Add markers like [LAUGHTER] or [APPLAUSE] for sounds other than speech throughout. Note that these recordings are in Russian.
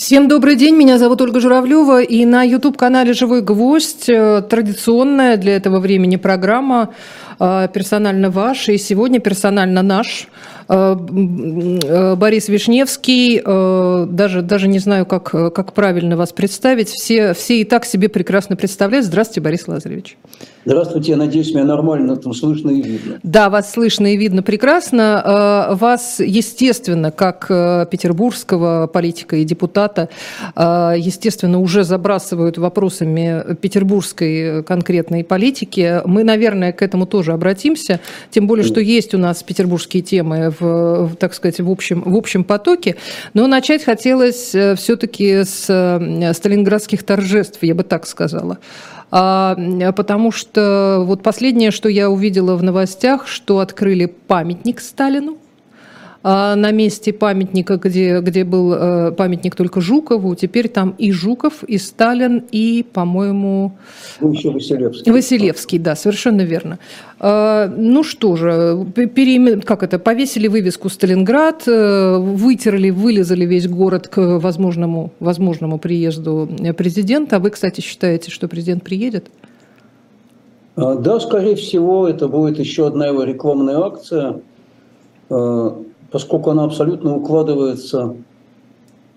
Всем добрый день, меня зовут Ольга Журавлева, и на YouTube-канале «Живой гвоздь» э, традиционная для этого времени программа «Персонально ваш», и сегодня «Персонально наш». Э, Борис Вишневский, даже, даже не знаю, как, как правильно вас представить, все, все и так себе прекрасно представляют. Здравствуйте, Борис Лазаревич. Здравствуйте, я надеюсь, меня нормально там слышно и видно. Да, вас слышно и видно прекрасно. Вас, естественно, как петербургского политика и депутата, естественно, уже забрасывают вопросами петербургской конкретной политики. Мы, наверное, к этому тоже обратимся, тем более, что есть у нас петербургские темы, в, так сказать, в общем, в общем потоке. Но начать хотелось все-таки с сталинградских торжеств, я бы так сказала. А, потому что вот последнее, что я увидела в новостях, что открыли памятник Сталину. А, на месте памятника, где, где был э, памятник только Жукову, теперь там и Жуков, и Сталин, и, по-моему... Ну, еще Василевский. Василевский, да, совершенно верно. А, ну что же, переимен... как это, повесили вывеску «Сталинград», э, вытерли, вылезали весь город к возможному, возможному приезду президента. А вы, кстати, считаете, что президент приедет? Да, скорее всего, это будет еще одна его рекламная акция поскольку она абсолютно укладывается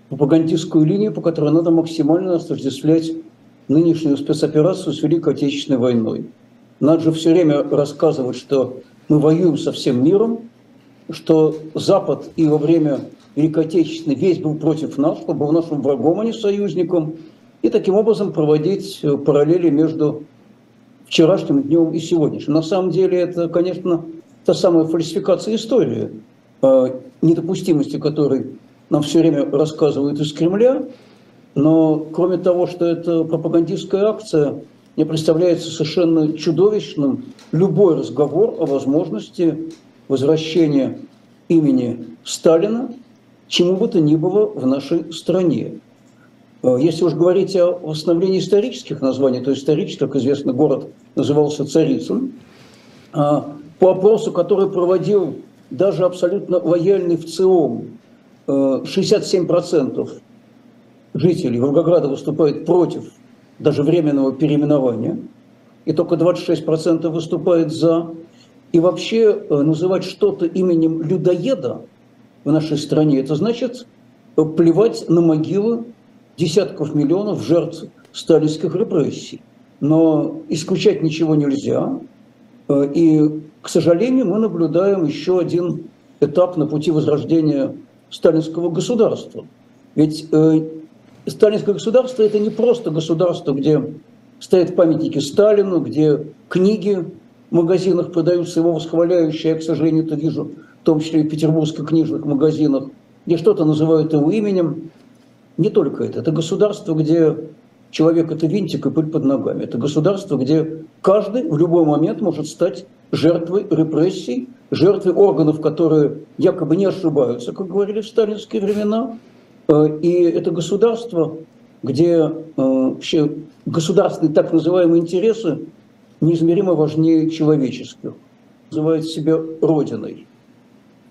в пропагандистскую линию, по которой надо максимально осуществлять нынешнюю спецоперацию с Великой Отечественной войной. Надо же все время рассказывать, что мы воюем со всем миром, что Запад и во время Великой Отечественной весь был против нас, что был нашим врагом, а не союзником, и таким образом проводить параллели между вчерашним днем и сегодняшним. На самом деле это, конечно, та самая фальсификация истории – недопустимости которой нам все время рассказывают из Кремля, но кроме того, что это пропагандистская акция, мне представляется совершенно чудовищным любой разговор о возможности возвращения имени Сталина чему бы то ни было в нашей стране. Э, если уж говорить о восстановлении исторических названий, то исторически, как известно, город назывался Царицын, а по опросу, который проводил даже абсолютно лояльный в ЦИОМ, 67% э, жителей Волгограда выступает против даже временного переименования, и только 26% выступает за. И вообще э, называть что-то именем людоеда в нашей стране, это значит э, плевать на могилы десятков миллионов жертв сталинских репрессий. Но исключать ничего нельзя. И к сожалению, мы наблюдаем еще один этап на пути возрождения сталинского государства. Ведь э, сталинское государство – это не просто государство, где стоят памятники Сталину, где книги в магазинах продаются его восхваляющие, я, к сожалению, это вижу, в том числе и в петербургских книжных магазинах, где что-то называют его именем. Не только это. Это государство, где человек – это винтик и пыль под ногами. Это государство, где каждый в любой момент может стать жертвой репрессий, жертвой органов, которые якобы не ошибаются, как говорили в сталинские времена. Э, и это государство, где э, вообще государственные так называемые интересы неизмеримо важнее человеческих, называет себя Родиной.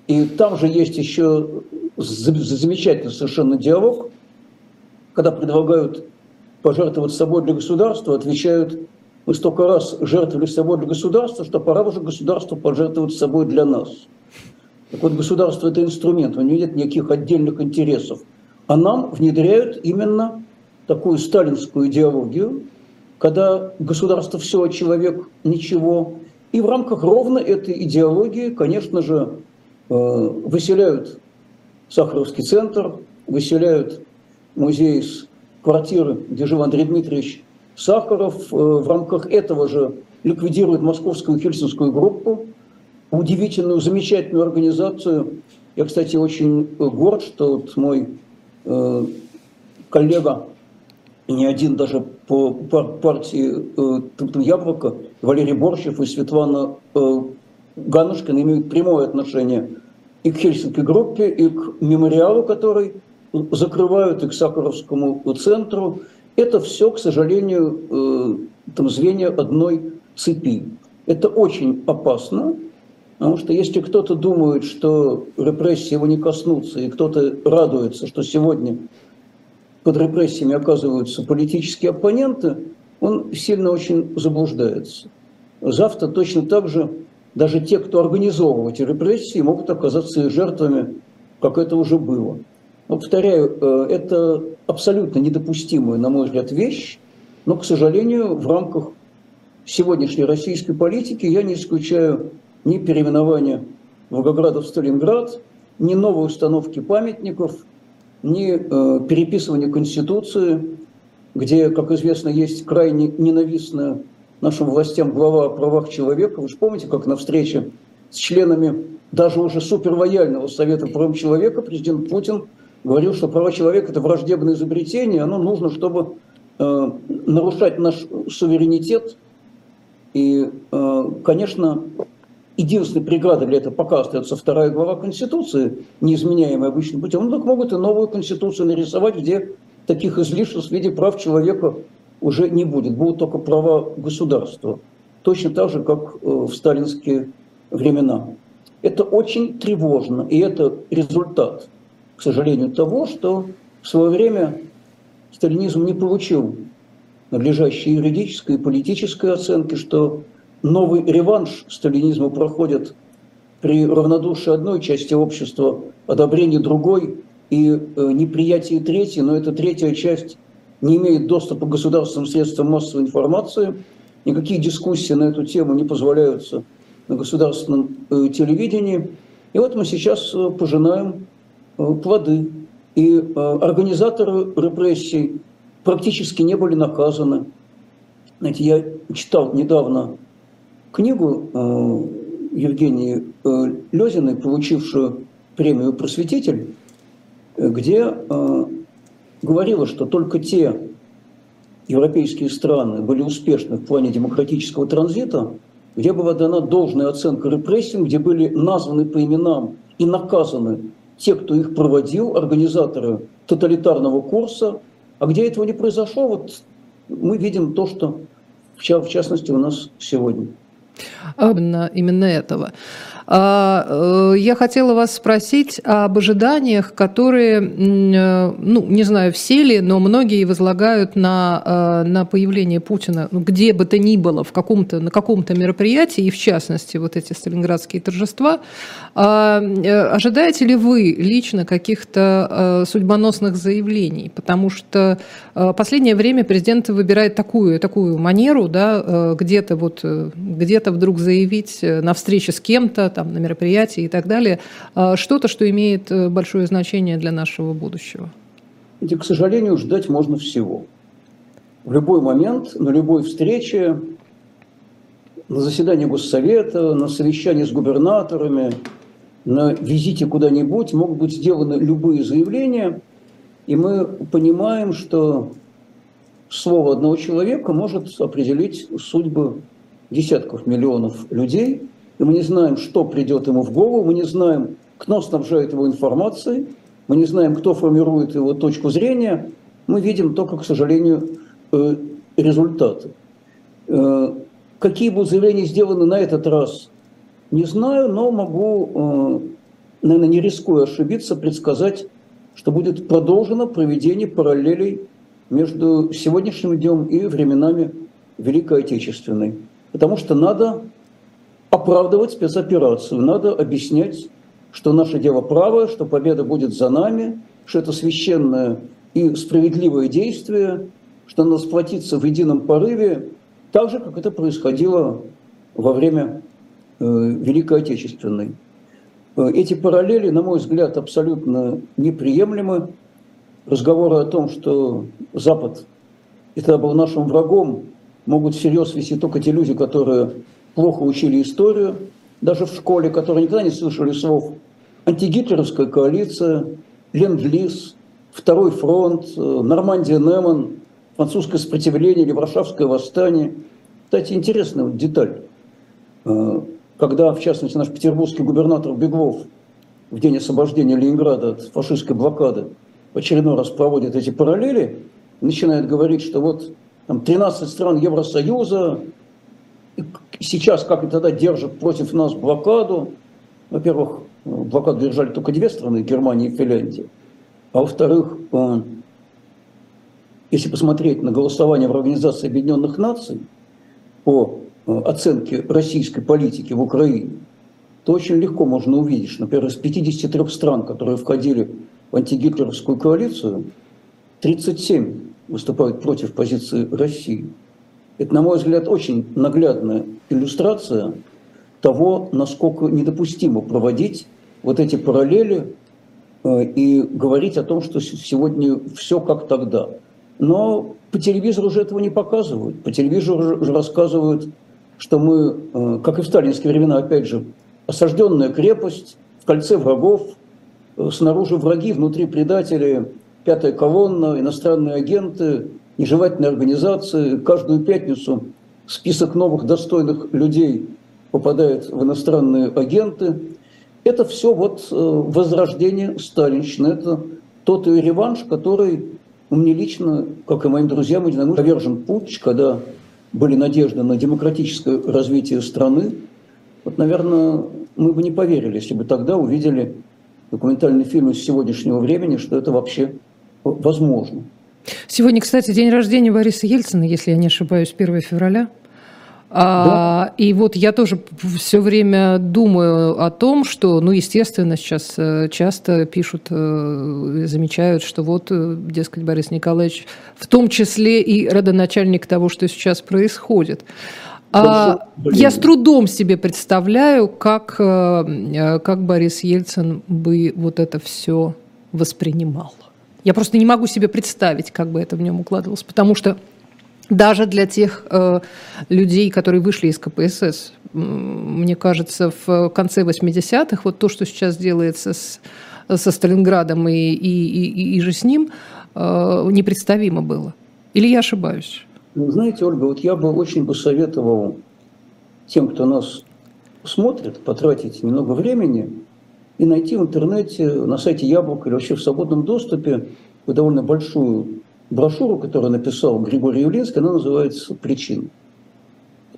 И там же есть еще замечательный совершенно диалог, когда предлагают пожертвовать собой для государства, отвечают мы столько раз жертвовали собой для государства, что пора уже государству пожертвовать собой для нас. Так вот, государство – это инструмент, у него нет никаких отдельных интересов. А нам внедряют именно такую сталинскую идеологию, когда государство все, а человек ничего. И в рамках ровно этой идеологии, конечно же, э, выселяют Сахаровский центр, выселяют музей с квартиры, где жил Андрей Дмитриевич Сахаров э, в рамках этого же ликвидирует московскую хельсинскую группу, удивительную, замечательную организацию. Я, кстати, очень горд, что вот мой э, коллега, не один даже по партии э, Яблоко, Валерий Борщев и Светлана э, Ганушкина имеют прямое отношение и к Хельсинской группе, и к мемориалу, который закрывают, и к Сахаровскому центру. Это все, к сожалению, э, там звенья одной цепи. Это очень опасно, потому что если кто-то думает, что репрессии его не коснутся, и кто-то радуется, что сегодня под репрессиями оказываются политические оппоненты, он сильно очень заблуждается. Завтра точно так же даже те, кто организовывал эти репрессии, могут оказаться жертвами, как это уже было. Но, повторяю, э, это абсолютно недопустимая, на мой взгляд, вещь, но, к сожалению, в рамках сегодняшней российской политики я не исключаю ни переименования Волгограда в Сталинград, ни новой установки памятников, ни э, переписывания Конституции, где, как известно, есть крайне ненавистная нашим властям глава о правах человека. Вы же помните, как на встрече с членами даже уже супервояльного Совета прав человека президент Путин говорил, что права человека – это враждебное изобретение, оно нужно, чтобы э, нарушать наш суверенитет. И, э, конечно, единственной преградой для этого пока остается вторая глава Конституции, неизменяемая обычным путем. Ну, так могут и новую Конституцию нарисовать, где таких излишеств в виде прав человека уже не будет. Будут только права государства. Точно так же, как э, в сталинские времена. Это очень тревожно, и это результат, сожалению, того, что в свое время сталинизм не получил надлежащей юридической и политической оценки, что новый реванш сталинизма проходит при равнодушии одной части общества, одобрении другой и э, неприятии третьей, но эта третья часть не имеет доступа к государственным средствам массовой информации, никакие дискуссии на эту тему не позволяются на государственном э, телевидении. И вот мы сейчас э, пожинаем плоды. И организаторы репрессий практически не были наказаны. Знаете, я читал недавно книгу э, Евгении э, Лезиной, получившую премию «Просветитель», где э, говорила, что только те европейские страны были успешны в плане демократического транзита, где была дана должная оценка репрессиям, где были названы по именам и наказаны те, кто их проводил, организаторы тоталитарного курса, а где этого не произошло, вот мы видим то, что в частности у нас сегодня. Именно, именно этого. А, э, я хотела вас спросить об ожиданиях, которые, э, ну, не знаю, все ли, но многие возлагают на, э, на появление Путина, ну, где бы то ни было, в каком-то, на каком-то мероприятии, и в частности, вот эти сталинградские торжества. А, ожидаете ли вы лично каких-то судьбоносных заявлений? Потому что последнее время президент выбирает такую, такую манеру, да, где-то вот, где-то вдруг заявить на встрече с кем-то, там, на мероприятии и так далее, а, что-то, что имеет э, большое значение для нашего будущего? И, к сожалению, ждать можно всего. В любой момент, на любой встрече, на заседании Госсовета, на совещании с губернаторами, на визите куда-нибудь могут быть сделаны любые заявления, и мы понимаем, что слово одного человека может определить судьбы десятков миллионов людей, и мы не знаем, что придет ему в голову, мы не знаем, кто снабжает его информацией, мы не знаем, кто формирует его точку зрения, мы видим только, к сожалению, э, результаты. Э, какие будут заявления сделаны на этот раз, не знаю, но могу, э, наверное, не рискуя ошибиться, предсказать, что будет продолжено проведение параллелей между сегодняшним днем и временами Великой Отечественной. Потому что надо оправдывать спецоперацию. Надо объяснять, что наше дело правое, что победа будет за нами, что это священное и справедливое действие, что надо сплотиться в едином порыве, так же, как это происходило во время э, Великой Отечественной. Э, эти параллели, на мой взгляд, абсолютно неприемлемы. Разговоры о том, что Запад это был нашим врагом, могут всерьез вести только те люди, которые плохо учили историю, даже в школе, которые никогда не слышали слов антигитлеровская коалиция, Ленд-Лиз, Второй фронт, э, Нормандия Неман, французское сопротивление или Варшавское восстание. Кстати, интересная вот деталь. Э, когда, в частности, наш петербургский губернатор Беглов в день освобождения Ленинграда от фашистской блокады в очередной раз проводит эти параллели, начинает говорить, что вот там 13 стран Евросоюза, сейчас, как и тогда, держат против нас блокаду. Во-первых, блокаду держали только две страны, Германия и Финляндия. А во-вторых, э, если посмотреть на голосование в Организации Объединенных Наций по э, оценке российской политики в Украине, то очень легко можно увидеть, что, например, из 53 стран, которые входили в антигитлеровскую коалицию, 37 выступают против позиции России. Это, на мой взгляд, очень наглядная иллюстрация того, насколько недопустимо проводить вот эти параллели э, и говорить о том, что сегодня все как тогда. Но по телевизору уже этого не показывают. По телевизору уже рассказывают, что мы, э, как и в сталинские времена, опять же, осажденная крепость, в кольце врагов, э, снаружи враги, внутри предатели, пятая колонна, иностранные агенты, нежелательные организации. Каждую пятницу список новых достойных людей попадает в иностранные агенты. Это все вот э, возрождение сталинщины. Это тот и реванш, который мне лично, как и моим друзьям, единомышленникам, повержен путь, когда были надежды на демократическое развитие страны. Вот, наверное, мы бы не поверили, если бы тогда увидели документальный фильм из сегодняшнего времени, что это вообще возможно. Сегодня, кстати, день рождения Бориса Ельцина, если я не ошибаюсь, 1 февраля. А, да. И вот я тоже все время думаю о том, что, ну, естественно, сейчас э, часто пишут, э, замечают, что вот, э, дескать, Борис Николаевич, в том числе и родоначальник того, что сейчас происходит. А, я с трудом себе представляю, как, как Борис Ельцин бы вот это все воспринимал. Я просто не могу себе представить, как бы это в нем укладывалось, потому что даже для тех э, людей, которые вышли из КПСС, мне кажется, в конце 80-х вот то, что сейчас делается с, со Сталинградом и, и, и, и же с ним, э, непредставимо было. Или я ошибаюсь? Ну, знаете, Ольга, вот я бы очень посоветовал тем, кто нас смотрит, потратить немного времени и найти в интернете, на сайте Яблока или вообще в свободном доступе довольно большую брошюру, которую написал Григорий Явлинский, она называется «Причины».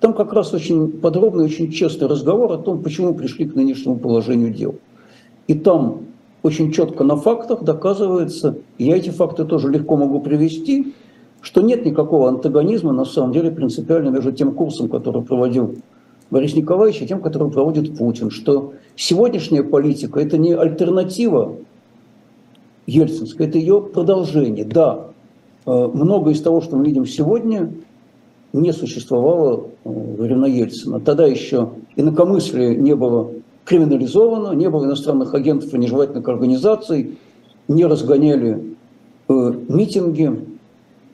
Там как раз очень подробный, очень честный разговор о том, почему пришли к нынешнему положению дел. И там очень четко на фактах доказывается, и я эти факты тоже легко могу привести, что нет никакого антагонизма на самом деле принципиально между тем курсом, который проводил И тем, который проводит Путин, что сегодняшняя политика – это не альтернатива Ельцинской, это ее продолжение. Да, Э, многое из того, что мы видим сегодня, не существовало э, во времена Ельцина. Тогда еще инакомыслие не было криминализовано, не было иностранных агентов и нежелательных организаций, не разгоняли э, митинги,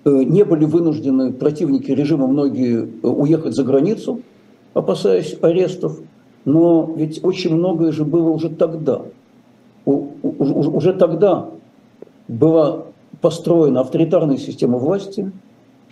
не были вынуждены противники режима многие уехать за границу, опасаясь арестов. Но ведь очень многое же было уже тогда. Уже тогда была построена авторитарная система власти.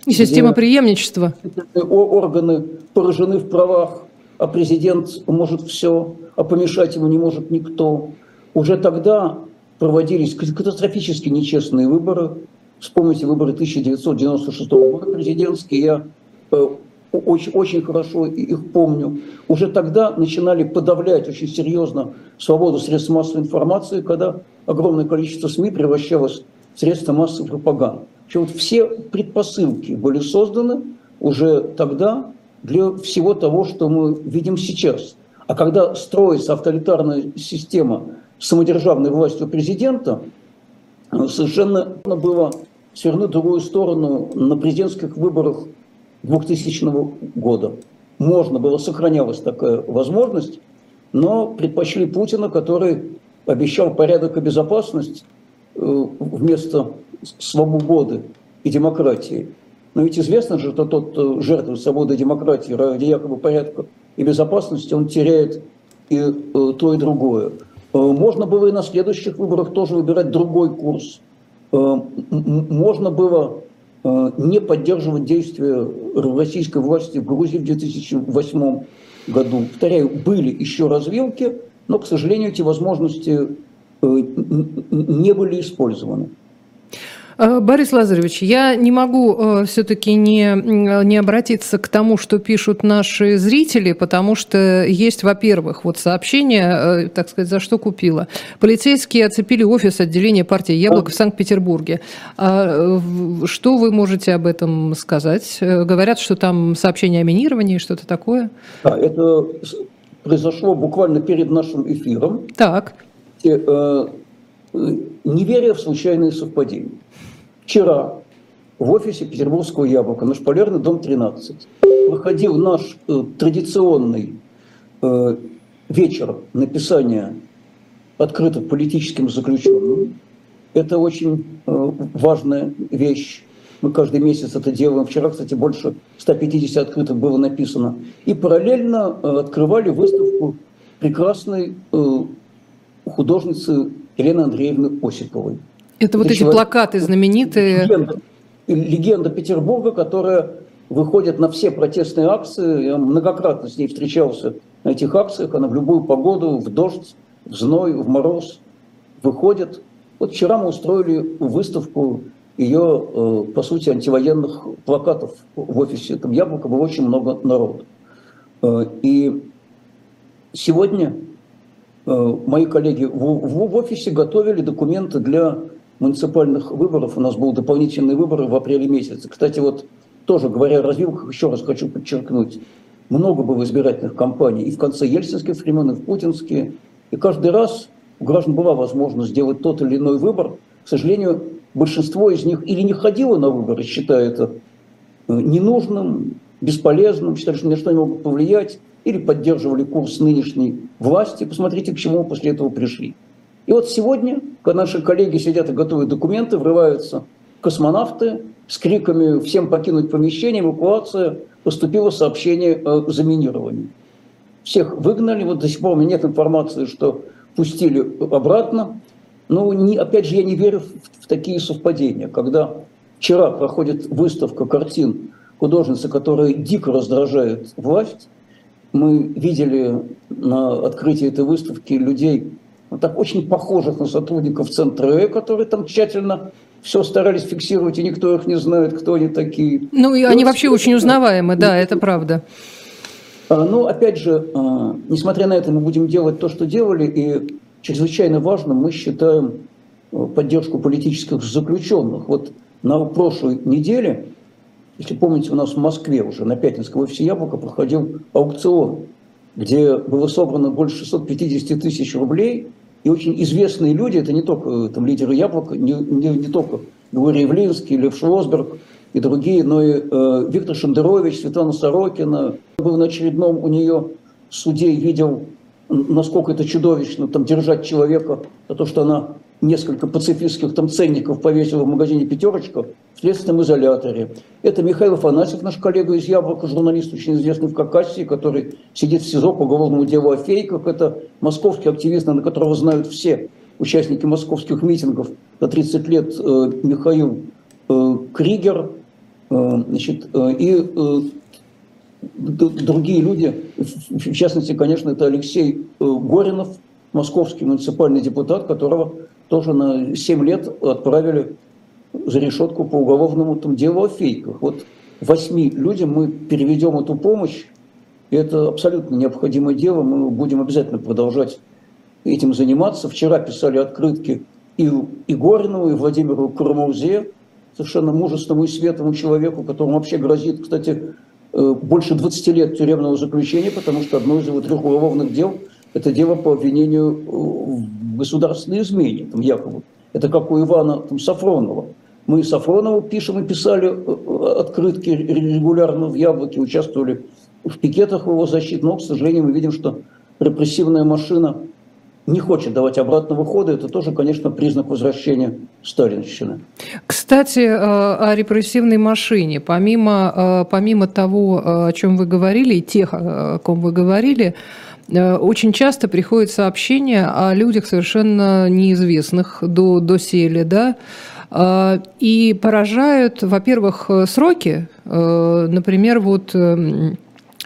И система преемничества. Органы поражены в правах, а президент может все, а помешать ему не может никто. Уже тогда проводились катастрофически нечестные выборы. Вспомните выборы 1996 года президентские. Я э, очень, очень хорошо их помню. Уже тогда начинали подавлять очень серьезно свободу средств массовой информации, когда огромное количество СМИ превращалось средства массовой пропаганды. Причем вот все предпосылки были созданы уже тогда для всего того, что мы видим сейчас. А когда строится авторитарная система самодержавной властью президента, совершенно было свернуть в другую сторону на президентских выборах 2000 года. Можно было, сохранялась такая возможность, но предпочли Путина, который обещал порядок и безопасность, Э, вместо свободы и демократии. Но ведь известно же, что тот, кто жертвует свободой и демократии ради якобы порядка и безопасности, он теряет и э, то, и другое. Э, можно было и на следующих выборах тоже выбирать другой курс. Можно было не поддерживать действия российской власти в Грузии в 2008 году. Повторяю, были еще развилки, но, к сожалению, эти возможности Э, не были использованы. Э, Борис Лазаревич, я не могу э, все-таки не, не обратиться к тому, что пишут наши зрители, потому что есть, во-первых, вот сообщение, э, так сказать, за что купила. Полицейские оцепили офис отделения партии «Яблоко» в Санкт-Петербурге. А, что вы можете об этом сказать? Говорят, что там сообщение о минировании, что-то такое? Да, это произошло буквально перед нашим эфиром. Так. И, э, не веря в случайные совпадения. Вчера в офисе Петербургского яблока на Шпалерный, дом 13, проходил наш э, традиционный э, вечер написания открыток политическим заключенным. Это очень э, важная вещь. Мы каждый месяц это делаем. Вчера, кстати, больше 150 открыток было написано. И параллельно э, открывали выставку прекрасной э, художницы Елены Андреевны Осиповой. Это вот эти плакаты знаменитые. Легенда, легенда Петербурга, которая выходит на все протестные акции. Я многократно с ней встречался на этих акциях. Она в любую погоду, в дождь, в зной, в мороз выходит. Вот вчера мы устроили выставку ее, э, по сути, антивоенных плакатов в офисе. Там яблоко было очень много народу. Э, и сегодня э, мои коллеги в офисе готовили документы для муниципальных выборов, у нас будут дополнительные выборы в апреле месяце. Кстати, вот тоже говоря о развилках, еще раз хочу подчеркнуть, много было избирательных кампаний и в конце ельцинских времен, и в путинские. И каждый раз у граждан была возможность сделать тот или иной выбор. К сожалению, большинство из них или не ходило на выборы, считая это э, ненужным, бесполезным, считали, что ни на что не могут повлиять, или поддерживали курс нынешней власти. Посмотрите, к чему после этого пришли. И вот сегодня, когда наши коллеги сидят и готовят документы, врываются космонавты с криками «всем покинуть помещение, эвакуация», поступило сообщение о заминировании. Всех выгнали, вот до сих пор у меня нет информации, что пустили обратно. Но не, опять же, я не верю в, в такие совпадения, когда вчера проходит выставка картин художницы, которая дико раздражает власть. Мы видели на открытии этой выставки людей, ну, так очень похожих на сотрудников Центра Э, которые там тщательно все старались фиксировать, и никто их не знает, кто они такие. Ну, и, и они вообще очень узнаваемы, да, это правда. А, ну, опять же, а, несмотря на это, мы будем делать то, что делали, и чрезвычайно важно, мы считаем а, поддержку политических заключенных. Вот на прошлой неделе, если помните, у нас в Москве уже на Пятницком офисе «Яблоко» проходил аукцион, где было собрано больше 650 тысяч рублей – и очень известные люди, это не только э, там, лидеры Яблока, не, не, не только Григорий Явлинский, Лев Шлосберг и другие, но и э, Виктор Шендерович, Светлана Сорокина. Был на очередном у нее суде и видел, насколько это чудовищно, там, держать человека за то, что она несколько пацифистских там ценников повесила в магазине «Пятерочка» в следственном изоляторе. Это Михаил Афанасьев, наш коллега из «Яблока», журналист, очень известный в Кавказе, который сидит в СИЗО по уголовному делу о фейках. Это московский активист, на которого знают все участники московских митингов за 30 лет э, Михаил э, Кригер. Э, значит, и другие люди, в частности, конечно, это Алексей Горинов, московский муниципальный депутат, которого тоже на 7 лет отправили за решетку по уголовному там, делу о фейках. Вот восьми людям мы переведем эту помощь, и это абсолютно необходимое дело, мы будем обязательно продолжать этим заниматься. Вчера писали открытки и, и Горинову, и Владимиру Курмаузе, совершенно мужественному и светлому человеку, которому вообще грозит, кстати, э, больше 20 лет тюремного заключения, потому что одно из его трех уголовных дел – это дело по обвинению в государственной измене, там, якобы. Это как у Ивана там, Сафронова. Мы Сафронову пишем и писали э, открытки регулярно в «Яблоке», участвовали в пикетах его защиту, но, к сожалению, мы видим, что репрессивная машина не хочет давать обратного хода, это тоже, конечно, признак возвращения сталинщины. Кстати, э, о репрессивной машине. Помимо, э, помимо того, о чем вы говорили, и тех, о ком вы говорили, Э, очень часто приходят сообщения о людях совершенно неизвестных до, до сели, да, э, и поражают, во-первых, сроки. Э, например, вот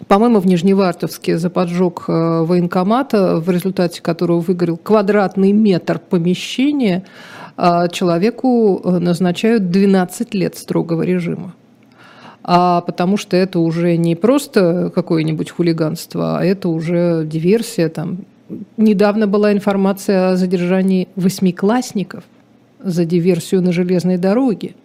по-моему, в Нижневартовске за поджог военкомата, в результате которого выгорел квадратный метр помещения, а человеку назначают 12 лет строгого режима а потому что это уже не просто какое-нибудь хулиганство, а это уже диверсия. Там. Недавно была информация о задержании восьмиклассников за диверсию на железной дороге.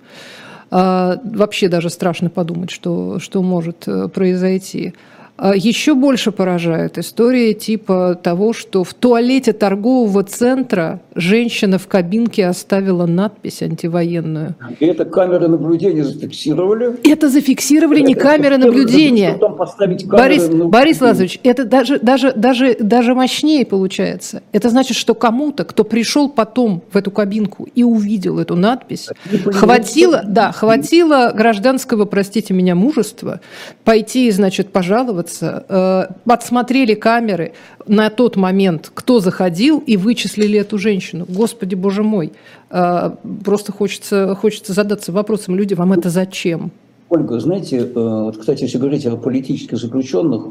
А, вообще даже страшно подумать, что, что может э, произойти. А еще больше поражает история типа того, что в туалете торгового центра женщина в кабинке оставила надпись антивоенную. И это камеры наблюдения зафиксировали? Это зафиксировали это не камеры наблюдения. Камеры Борис, наблюдения. Борис Лазаревич, это даже, даже, даже, даже мощнее получается. Это значит, что кому-то, кто пришел потом в эту кабинку и увидел эту надпись, хватило, да, хватило гражданского, простите меня, мужества пойти, значит, пожаловаться оказывается, э, камеры на тот момент, кто заходил, и вычислили эту женщину. Господи, боже мой, э, просто хочется, хочется задаться вопросом, люди, вам это зачем? Ольга, знаете, э, вот, кстати, если говорить о политических заключенных,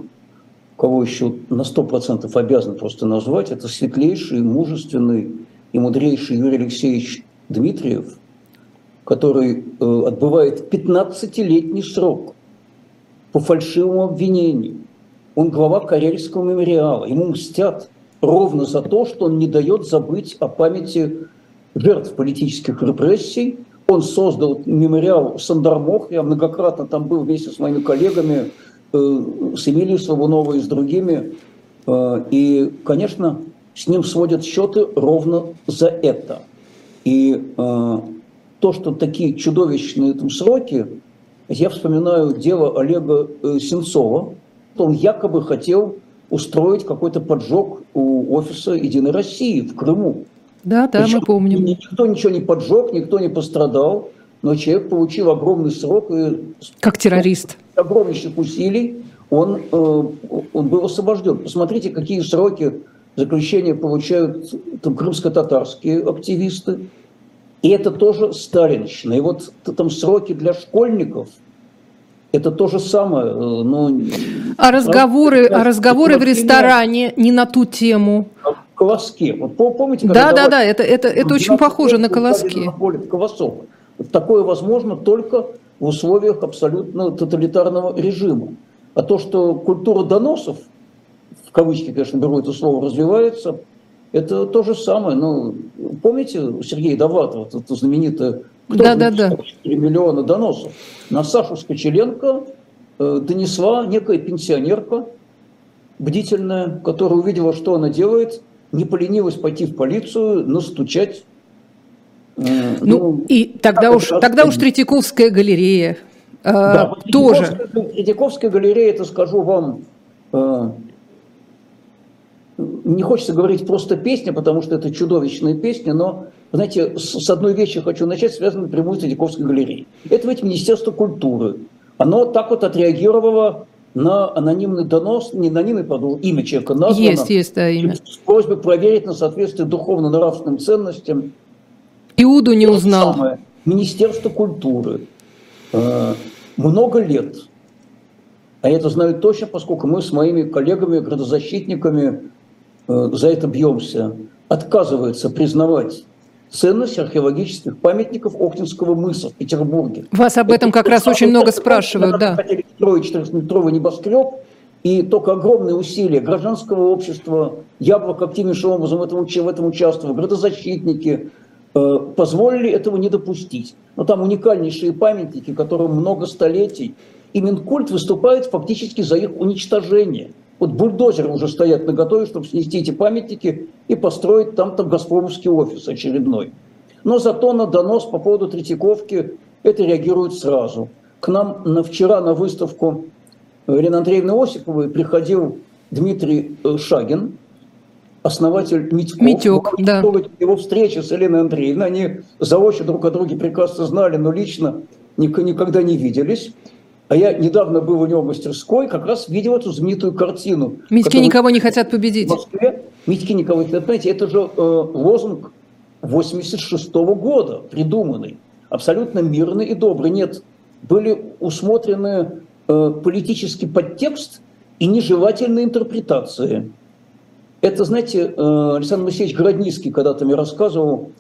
кого еще на 100% обязан просто назвать, это светлейший, мужественный и мудрейший Юрий Алексеевич Дмитриев, который отбывает 15-летний срок по фальшивому обвинению. Он глава Карельского мемориала. Ему мстят ровно за то, что он не дает забыть о памяти жертв политических репрессий. Он создал мемориал Сандармох, я многократно там был вместе с моими коллегами, э, с Эмилией Славуновой и с другими. Э, и, конечно, с ним сводят счеты ровно за это. И э, то, что такие чудовищные там сроки, я вспоминаю дело Олега э, Сенцова. Он якобы хотел устроить какой-то поджог у офиса «Единой России» в Крыму. Да, да, Причем мы помним. Никто ничего не поджег, никто не пострадал, но человек получил огромный срок. И как террорист. Огромнейших усилий он, э, он был освобожден. Посмотрите, какие сроки заключения получают там, крымско-татарские активисты, и это тоже сталинщина. И вот там сроки для школьников – это то же самое. Ну, а разговоры, а разговоры в ресторане не на ту тему? Колоски. Вот помните? Да, да, да, это, это, это очень похоже на колоски. Колосов. Такое возможно только в условиях абсолютно тоталитарного режима. А то, что культура доносов, в кавычки, конечно, беру это слово, развивается – это то же самое. Ну, помните Сергея Довлатова, это знаменитое кто да, да, да. 4 миллиона доносов. На Сашу Скочеленко э, донесла некая пенсионерка бдительная, которая увидела, что она делает, не поленилась пойти в полицию, настучать. Э, ну, ну и тогда уж, тогда уж Третьяковская галерея э, да, тоже. Третьяковская, Третьяковская галерея, это скажу вам, э, не хочется говорить просто песня, потому что это чудовищная песня, но, знаете, с одной вещи хочу начать, связанной напрямую с Третьяковской галереей. Это ведь Министерство культуры. Оно так вот отреагировало на анонимный донос, не анонимный, подумал, имя человека названо. Есть, есть, да, имя. С просьбой проверить на соответствие духовно-нравственным ценностям. Иуду не узнал. Самое. Министерство культуры. Э, много лет. А я это знаю точно, поскольку мы с моими коллегами, градозащитниками, за это бьемся, отказывается признавать ценность археологических памятников Охтинского мыса в Петербурге. Вас об этом как раз очень много спрашивают, да. Хотели строить 400-метровый небоскреб, и только огромные усилия гражданского общества, Яблок активнейшим образом в этом, в этом участвовал, градозащитники, э, позволили этого не допустить. Но там уникальнейшие памятники, которым много столетий, и Минкульт выступает фактически за их уничтожение – вот бульдозеры уже стоят на готове, чтобы снести эти памятники и построить там, там Газпромовский офис очередной. Но зато на донос по поводу Третьяковки это реагирует сразу. К нам на, вчера на выставку Елены Андреевны Осиповой приходил Дмитрий э, Шагин, основатель Митьков. Митек, да. Его встреча с Еленой Андреевной, они заочно друг о друге прекрасно знали, но лично никогда не виделись. А я недавно был у него в мастерской, как раз видел эту знаменитую картину. Митьки никого не хотят победить. В Москве. Митьки никого не хотят победить. Это же э, лозунг 86 -го года придуманный. Абсолютно мирный и добрый. Нет, были усмотрены э, политический подтекст и нежелательные интерпретации. Это, знаете, э, Александр Моисеевич Городницкий когда-то мне рассказывал,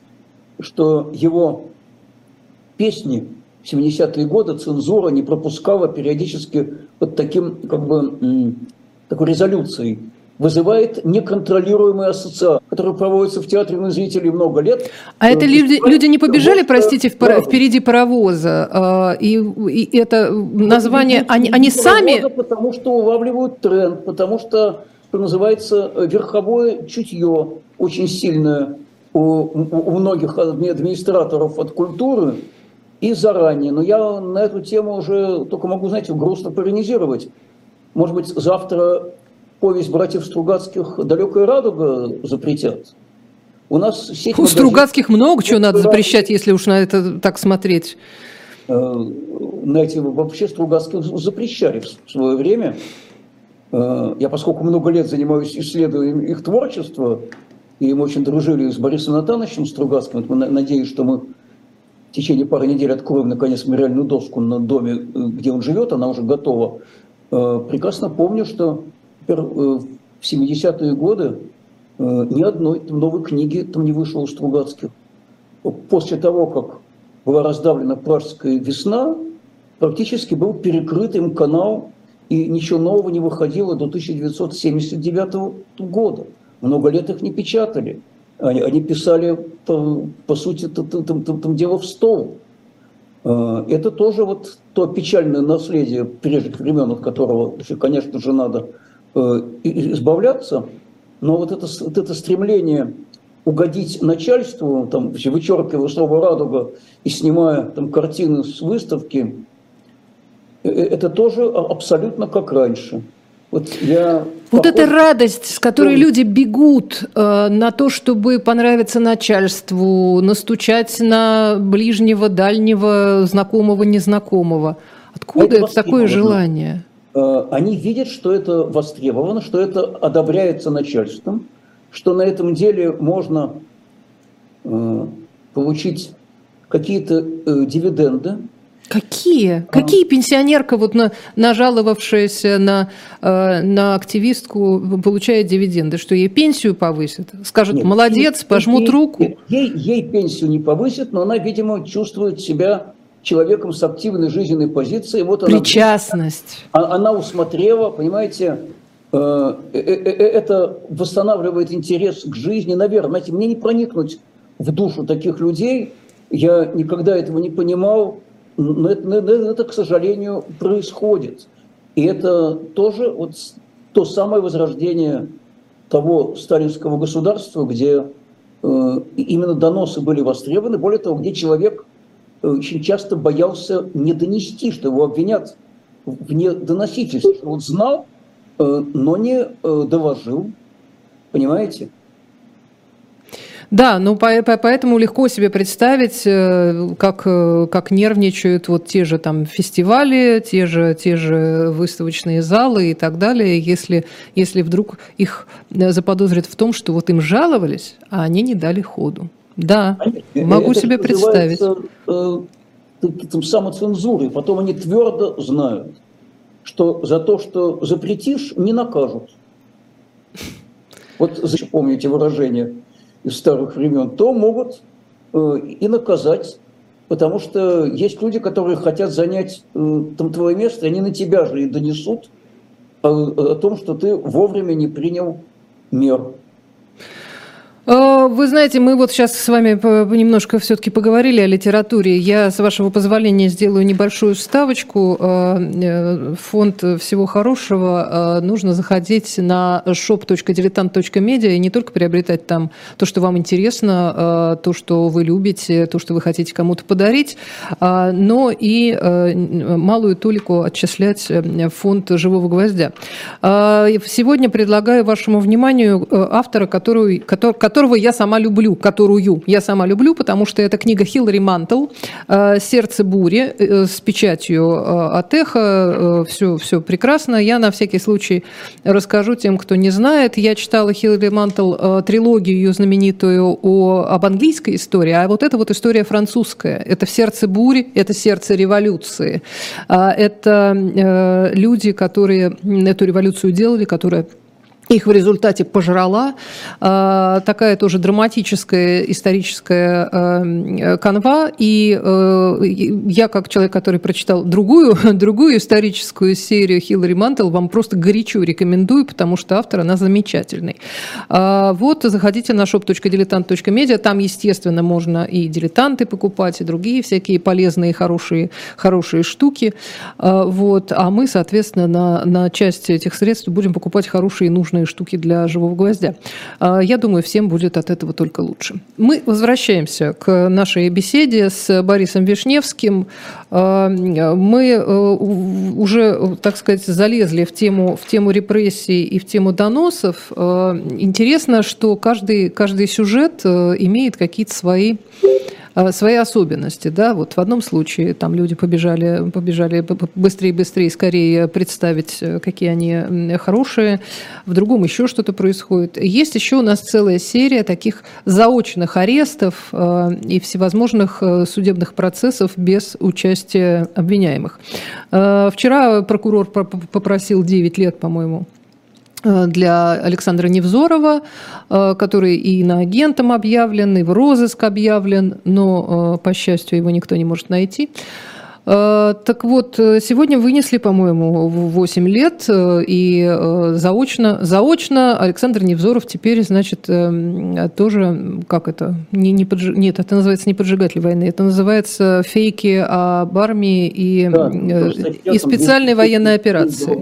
что его песни в 70-е годы цензура не пропускала периодически под таким, как бы, такой резолюцией. Вызывает неконтролируемые ассоциации, которые проводятся в театре на зрителей много лет. А это люди, люди не побежали, простите, впереди паровоза, а, и, и это название, они, они сами... Потому что улавливают тренд, потому что, что называется, верховое чутье очень сильное у, у многих администраторов от культуры и заранее. Но я на эту тему уже только могу, знаете, грустно поронизировать. Может быть, завтра повесть братьев Стругацких «Далекая радуга» запретят. У нас сеть У Стругацких много чего надо запрещать, если уж на это так смотреть. Э, знаете, вообще Стругацких запрещали в свое время. Э, я, поскольку много лет занимаюсь исследованием их творчества, и мы очень дружили с Борисом Натановичем Стругацким, мы надеюсь, что мы в течение пары недель откроем, наконец, мемориальную доску на доме, э, где он живет, она уже готова. Прекрасно помню, что Э, в 70-е годы э, ни одной новой книги там не вышло у Стругацких. После того, как была раздавлена пражская весна, практически был перекрыт им канал, и ничего нового не выходило до 1979 года. Много лет их не печатали. Они, они писали, по, по сути, там, там, там, там дело в стол. Э, это тоже вот то печальное наследие прежних времен, от которого, конечно же, надо Э, избавляться, но вот это, вот это стремление угодить начальству, там, вычеркивая слово «радуга» и снимая там, картины с выставки, э, это тоже абсолютно как раньше. Вот, я вот похож... эта радость, с которой ну, люди бегут э, на то, чтобы понравиться начальству, настучать на ближнего, дальнего, знакомого, незнакомого. Откуда это, это такое желание? Э, они видят, что это востребовано, что это одобряется начальством, что на этом деле можно э, получить какие-то э, дивиденды. Какие? А. Какие пенсионерка, вот на, нажаловавшаяся на, на активистку, получает дивиденды? Что ей пенсию повысят? Скажут, нет, молодец, ей, пожмут ей, руку? ей, ей пенсию не повысят, но она, видимо, чувствует себя человеком с активной жизненной позицией. Вот она, Причастность. Она, она усмотрела, понимаете, э, э, э, это восстанавливает интерес к жизни. Наверное, знаете, мне не проникнуть в душу таких людей. Я никогда этого не понимал, но это, это к сожалению, происходит. И это тоже вот то самое возрождение того сталинского государства, где именно доносы были востребованы, более того, где человек – очень часто боялся не донести, что его обвинят в недоносительстве. Он знал, э, но не э, доложил. Понимаете? Да, ну поэтому легко себе представить, э, как, как нервничают вот те же там фестивали, те же, те же выставочные залы и так далее, если, если вдруг их заподозрят в том, что вот им жаловались, а они не дали ходу. Да, они, могу это себе представить. Э, там, самоцензурой. Потом они твердо знают, что за то, что запретишь, не накажут. Вот помните выражение из старых времен, то могут э, и наказать. Потому что есть люди, которые хотят занять э, там твое место, и они на тебя же и донесут о, о том, что ты вовремя не принял мер. Э, вы знаете, мы вот сейчас с вами немножко все-таки поговорили о литературе. Я, с вашего позволения, сделаю небольшую вставочку. Э, э, фонд «Всего хорошего» нужно заходить на shop.diletant.media и не только приобретать там то, что вам интересно, то, что вы любите, то, что вы хотите кому-то подарить, но и малую толику отчислять в фонд «Живого гвоздя». Сегодня предлагаю вашему вниманию автора, который, который которого я сама люблю, которую я сама люблю, потому что это книга Хиллари Мантл э, «Сердце бури» э, с печатью э, от Эхо. Все, все прекрасно. Я на всякий случай расскажу тем, кто не знает. Я читала Хиллари Мантл трилогию ее знаменитую о, об английской истории, а вот это вот история французская. Это в «Сердце бури», это «Сердце революции». Это люди, которые эту революцию делали, которые их в результате пожрала. А, такая тоже драматическая историческая а, канва. И а, я, как человек, который прочитал другую, [LAUGHS] другую историческую серию Хиллари Мантел, вам просто горячо рекомендую, потому что автор, она замечательный. Вот, заходите на shop.diletant.media, там, естественно, можно и дилетанты покупать, и другие всякие полезные, хорошие, хорошие штуки. Вот. А мы, соответственно, на, на часть этих средств будем покупать хорошие и нужные нужные штуки для живого гвоздя. А, я думаю, всем будет от этого только лучше. Мы возвращаемся к нашей беседе с Борисом Вишневским. А, мы э, уже, так сказать, залезли в тему, в тему репрессий и в тему доносов. А, интересно, что каждый, каждый сюжет э, имеет какие-то свои свои особенности. Да? Вот в одном случае там люди побежали, побежали быстрее, быстрее, скорее представить, э, какие они хорошие, в другом еще что-то происходит. Есть еще у нас целая серия таких заочных арестов э, и всевозможных судебных процессов без участия обвиняемых. Вчера прокурор попросил 9 лет, по-моему, Э, для Александра Невзорова, э, который и на агентом объявлен, и в розыск объявлен, но, э, по счастью, его никто не может найти. Так вот, сегодня вынесли, по-моему, 8 лет, и заочно, заочно Александр Невзоров теперь, значит, тоже, как это, не, не подж... нет, это называется не поджигатель войны, это называется фейки об армии и, да, и специальной военной операции.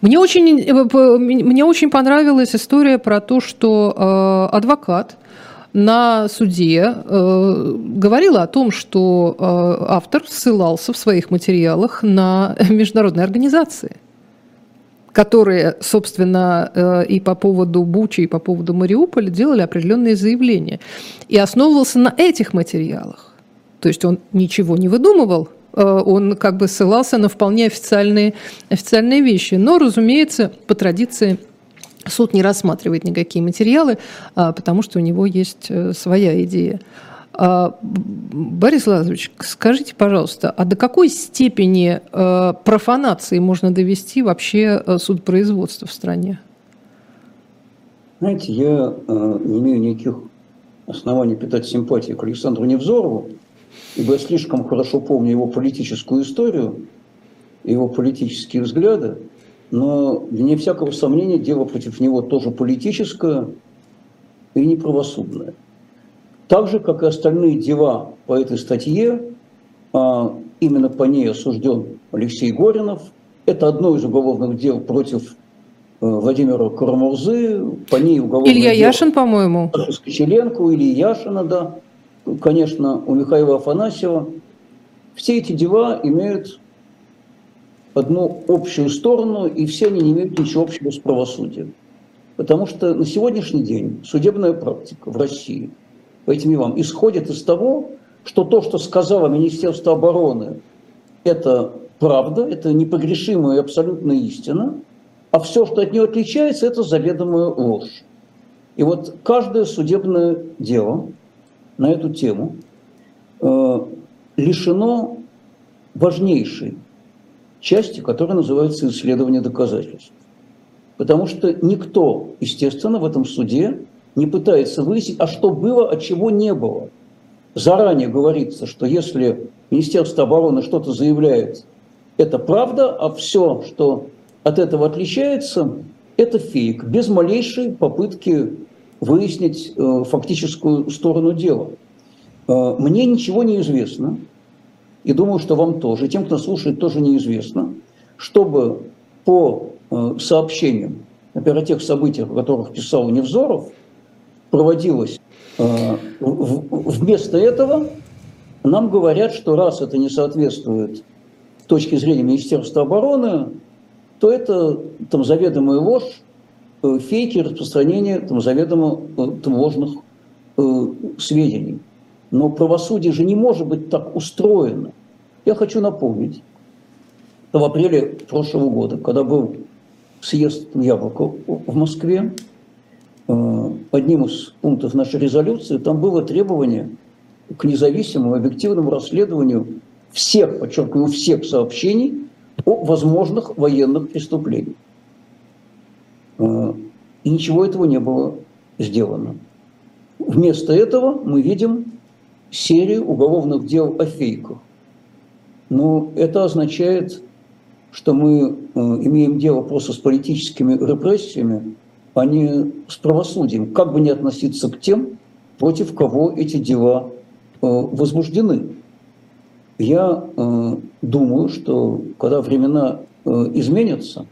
Мне очень, э, мне очень понравилась история про то, что э, адвокат на суде э, говорила о том, что э, автор ссылался в своих материалах на международные организации которые, собственно, э, и по поводу Бучи, и по поводу Мариуполя делали определенные заявления. И основывался на этих материалах. То есть он ничего не выдумывал, он как бы ссылался на вполне официальные, официальные вещи. Но, разумеется, по традиции суд не рассматривает никакие материалы, а, потому что у него есть э, своя идея. А, Борис Лазаревич, скажите, пожалуйста, а до какой степени э, профанации можно довести вообще судопроизводство в стране? Знаете, я не имею никаких оснований питать симпатии к Александру Невзорову, ибо я слишком хорошо помню его политическую историю, его политические взгляды, но вне всякого сомнения дело против него тоже политическое и неправосудное. Так же, как и остальные дела по этой статье, а именно по ней осужден Алексей Горинов. Это одно из уголовных дел против э, Владимира Карамурзы, по ней уголовное Илья дело Яшин, по-моему. Скочеленко, Илья Яшина, да конечно, у Михаила Афанасьева, все эти дела имеют одну общую сторону, и все они не имеют ничего общего с правосудием. Потому что на сегодняшний день судебная практика в России этим делам исходит из того, что то, что сказала Министерство обороны, это правда, это непогрешимая и абсолютная истина, а все, что от нее отличается, это заведомая ложь. И вот каждое судебное дело на эту тему э, лишено важнейшей части, которая называется исследование доказательств. Потому что никто, естественно, в этом суде не пытается выяснить, а что было, а чего не было. Заранее говорится, что если Министерство обороны что-то заявляет, это правда, а все, что от этого отличается, это фейк, без малейшей попытки выяснить э, фактическую сторону дела. Э, мне ничего не известно, и думаю, что вам тоже, тем, кто слушает, тоже неизвестно, чтобы по э, сообщениям, например, о тех событиях, о которых писал Невзоров, проводилось вместо этого, нам говорят, что раз это не соответствует точке зрения Министерства обороны, то это там заведомая ложь, Э, фейки распространения там, заведомо э, там, ложных э, сведений. Но правосудие же не может быть так устроено. Я хочу напомнить, в апреле прошлого года, когда был съезд Яблоко в Москве, э, одним из пунктов нашей резолюции там было требование к независимому объективному расследованию всех, подчеркиваю, всех сообщений о возможных военных преступлениях. И ничего этого не было сделано. Вместо этого мы видим серию уголовных дел о фейках. Но это означает, что мы имеем дело просто с политическими репрессиями, а не с правосудием. Как бы ни относиться к тем, против кого эти дела возбуждены. Я думаю, что когда времена изменятся,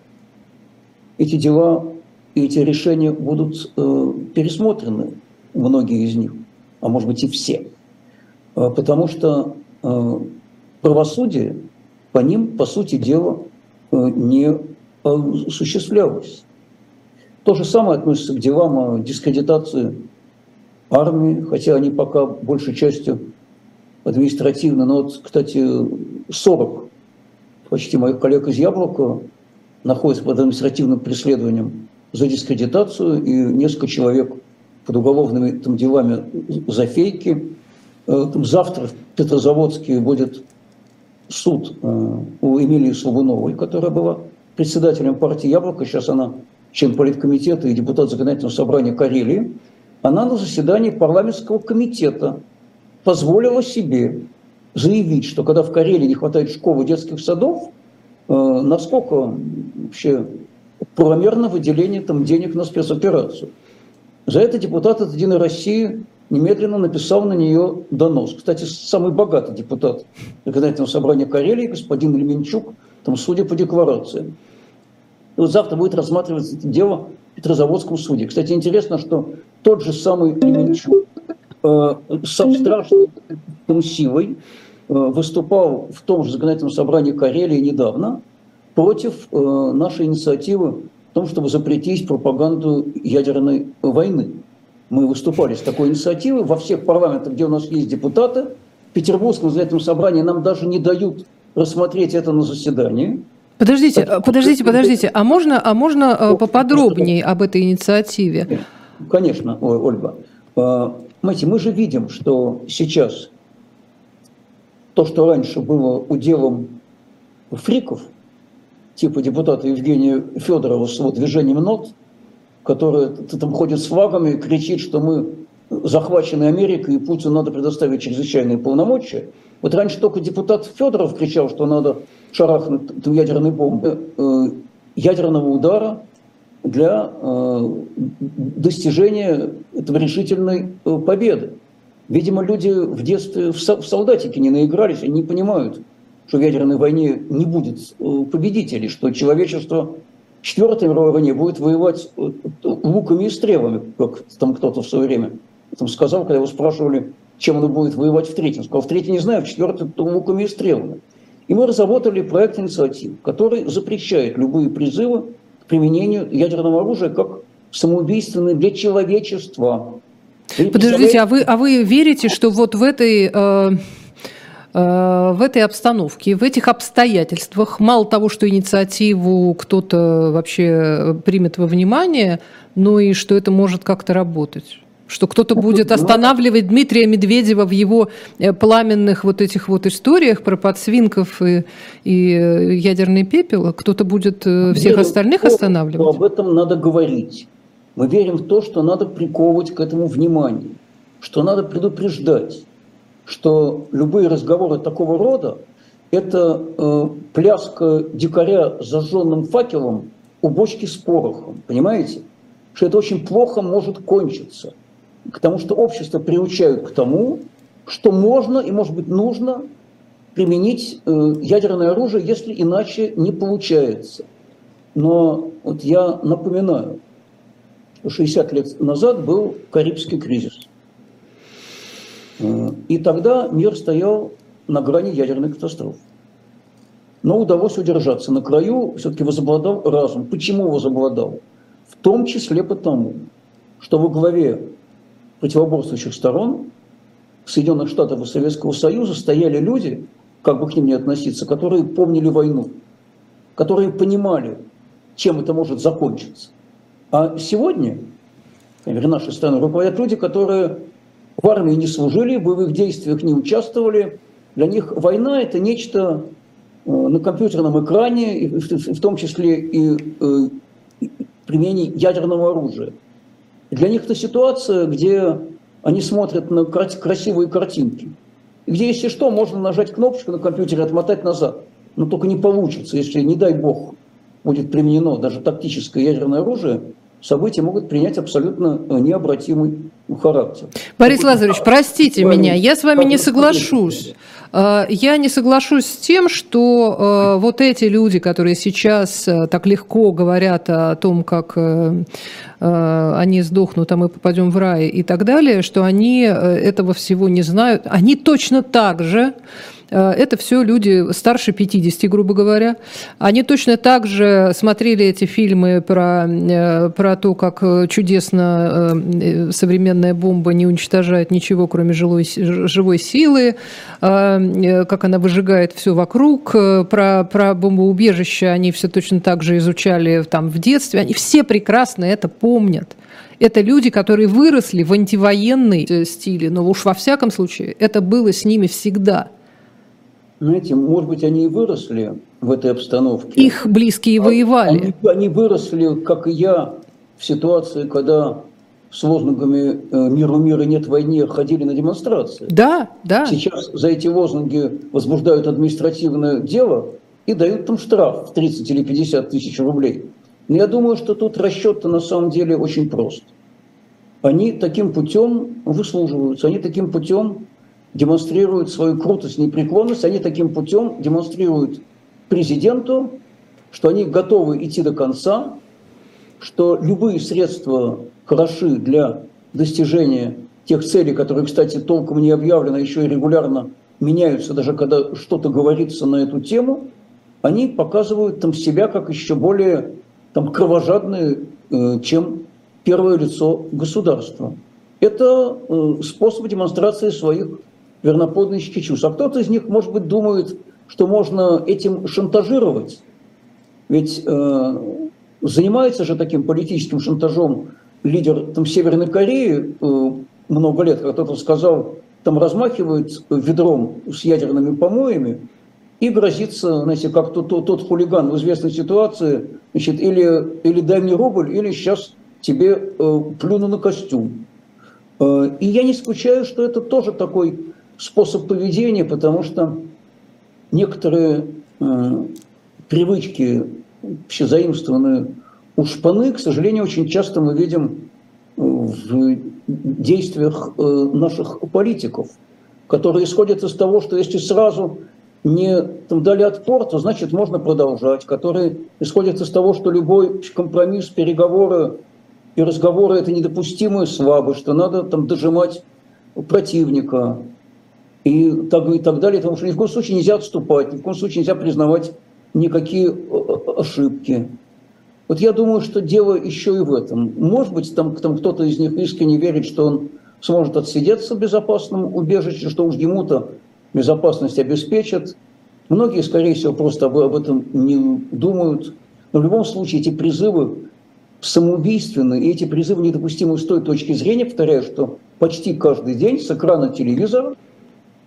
эти дела и эти решения будут э, пересмотрены, многие из них, а может быть и все. Э, потому что э, правосудие по ним, по сути дела, э, не осуществлялось. То же самое относится к делам о дискредитации армии, хотя они пока большей частью административно. Но вот, кстати, 40 почти моих коллег из Яблока находятся под административным преследованием за дискредитацию, и несколько человек под уголовными там, делами за фейки. Э, завтра в Петрозаводске будет суд э, у Эмилии Слобуновой, которая была председателем партии «Яблоко», сейчас она член политкомитета и депутат законодательного собрания Карелии, она на заседании парламентского комитета позволила себе заявить, что когда в Карелии не хватает школ и детских садов, э, насколько вообще правомерно выделение там, денег на спецоперацию. За это депутат от «Единой России» немедленно написал на нее донос. Кстати, самый богатый депутат законодательного собрания Карелии, господин Леменчук, там, судя по декларации. И вот завтра будет рассматриваться это дело в Петрозаводском суде. Кстати, интересно, что тот же самый Леменчук э, со страшной силой э, выступал в том же законодательном собрании Карелии недавно – против э, нашей инициативы в том, чтобы запретить пропаганду ядерной войны. Мы выступали с такой инициативой во всех парламентах, где у нас есть депутаты. В Петербургском законодательном собрании нам даже не дают рассмотреть это на заседании. Подождите, это, подождите, подождите. А можно, а можно э, поподробнее об этой инициативе? Конечно, Ольга. Э, понимаете, мы же видим, что сейчас то, что раньше было уделом фриков – типа депутата Евгения Федорова с его движением нот, который там ходит с флагами и кричит, что мы захвачены Америкой, и Путину надо предоставить чрезвычайные полномочия. Вот раньше только депутат Федоров кричал, что надо шарахнуть ядерной бомбы, э, ядерного удара для э, достижения этого решительной э, победы. Видимо, люди в детстве в солдатики не наигрались, они не понимают, что в ядерной войне не будет э, победителей, что человечество в Четвертой мировой войне будет воевать э, луками и стрелами, как там кто-то в свое время там сказал, когда его спрашивали, чем оно будет воевать в третьем. Сказал, в третьем не знаю, в четвертом луками и стрелами. И мы разработали проект инициатив, который запрещает любые призывы к применению ядерного оружия как самоубийственные для человечества. Подождите, а вы, а вы верите, что вот в этой... Э Э, в этой обстановке, в этих обстоятельствах, мало того, что инициативу кто-то вообще примет во внимание, но и что это может как-то работать? Что кто-то будет останавливать Дмитрия Медведева в его э, пламенных вот этих вот историях про подсвинков и, и э, ядерный пепел, кто-то будет всех верим остальных то, останавливать? Об этом надо говорить. Мы верим в то, что надо приковывать к этому внимание, что надо предупреждать что любые разговоры такого рода – это э, пляска дикаря с зажженным факелом у бочки с порохом, понимаете? Что это очень плохо может кончиться, потому что общество приучают к тому, что можно и, может быть, нужно применить э, ядерное оружие, если иначе не получается. Но вот я напоминаю, что 60 лет назад был Карибский кризис – и тогда мир стоял на грани ядерной катастрофы. Но удалось удержаться. На краю все-таки возобладал разум. Почему возобладал? В том числе потому, что во главе противоборствующих сторон Соединенных Штатов и Советского Союза стояли люди, как бы к ним ни относиться, которые помнили войну, которые понимали, чем это может закончиться. А сегодня, например, нашей страной руководят люди, которые в армии не служили, в боевых действиях не участвовали. Для них война – это нечто э, на компьютерном экране, в том числе и э, применении ядерного оружия. Для них это ситуация, где они смотрят на красивые картинки, где, если что, можно нажать кнопочку на компьютере и отмотать назад. Но только не получится, если, не дай бог, будет применено даже тактическое ядерное оружие, события могут принять абсолютно э, необратимый характер. Борис Лазаревич, простите меня, я с вами не соглашусь. Э, я не соглашусь с тем, что э, вот эти люди, которые сейчас так легко говорят о том, как они сдохнут, а мы попадем в рай и так далее, что они этого всего не знают. Они точно так же Э, это все люди старше 50, грубо говоря. Они точно так же смотрели эти фильмы про, э, про то, как чудесно э, современная бомба не уничтожает ничего, кроме жилой, живой силы, как она выжигает все вокруг. Про, про бомбоубежище они все точно так же изучали там в детстве. Они все прекрасно это помнят. Это люди, которые выросли в антивоенной стиле, но уж во всяком случае это было с ними всегда – знаете, может быть, они и выросли в этой обстановке. Их близкие а воевали. Они, они выросли, как и я, в ситуации, когда с лозунгами э, «Миру мира нет войне» ходили на демонстрации. Да, да. Сейчас за эти лозунги возбуждают административное дело и дают там штраф в 30 или 50 тысяч рублей. Но я думаю, что тут расчет-то на самом деле очень прост. Они таким путем выслуживаются, они таким путем демонстрируют свою крутость, непреклонность, они таким путем демонстрируют президенту, что они готовы идти до конца, что любые средства хороши для достижения тех целей, которые, кстати, толком не объявлены, еще и регулярно меняются, даже когда что-то говорится на эту тему, они показывают там себя как еще более там, кровожадные, э, чем первое лицо государства. Это э, способ демонстрации своих верноподданнический чувств. А кто-то из них, может быть, думает, что можно этим шантажировать. Ведь э, занимается же таким политическим шантажом лидер там, Северной Кореи э, много лет, как кто-то сказал, там размахивает ведром с ядерными помоями и грозится, знаете, как тот, тот, тот хулиган в известной ситуации, значит, или, или дай мне рубль, или сейчас тебе э, плюну на костюм. Э, и я не исключаю, что это тоже такой способ поведения, потому что некоторые э, привычки, вообще заимствованные у шпаны, к сожалению, очень часто мы видим в действиях э, наших политиков, которые исходят из того, что если сразу не там, дали отпор, то значит можно продолжать, которые исходят из того, что любой компромисс, переговоры и разговоры – это недопустимая слабость, что надо там дожимать противника, и так, и так далее, потому что ни в коем случае нельзя отступать, ни в коем случае нельзя признавать никакие э, э, ошибки. Вот я думаю, что дело еще и в этом. Может быть, там, там кто-то из них искренне верит, что он сможет отсидеться в безопасном убежище, что уж ему-то безопасность обеспечат. Многие, скорее всего, просто об, этом не думают. Но в любом случае эти призывы самоубийственны, и эти призывы недопустимы с той точки зрения, повторяю, что почти каждый день с экрана телевизора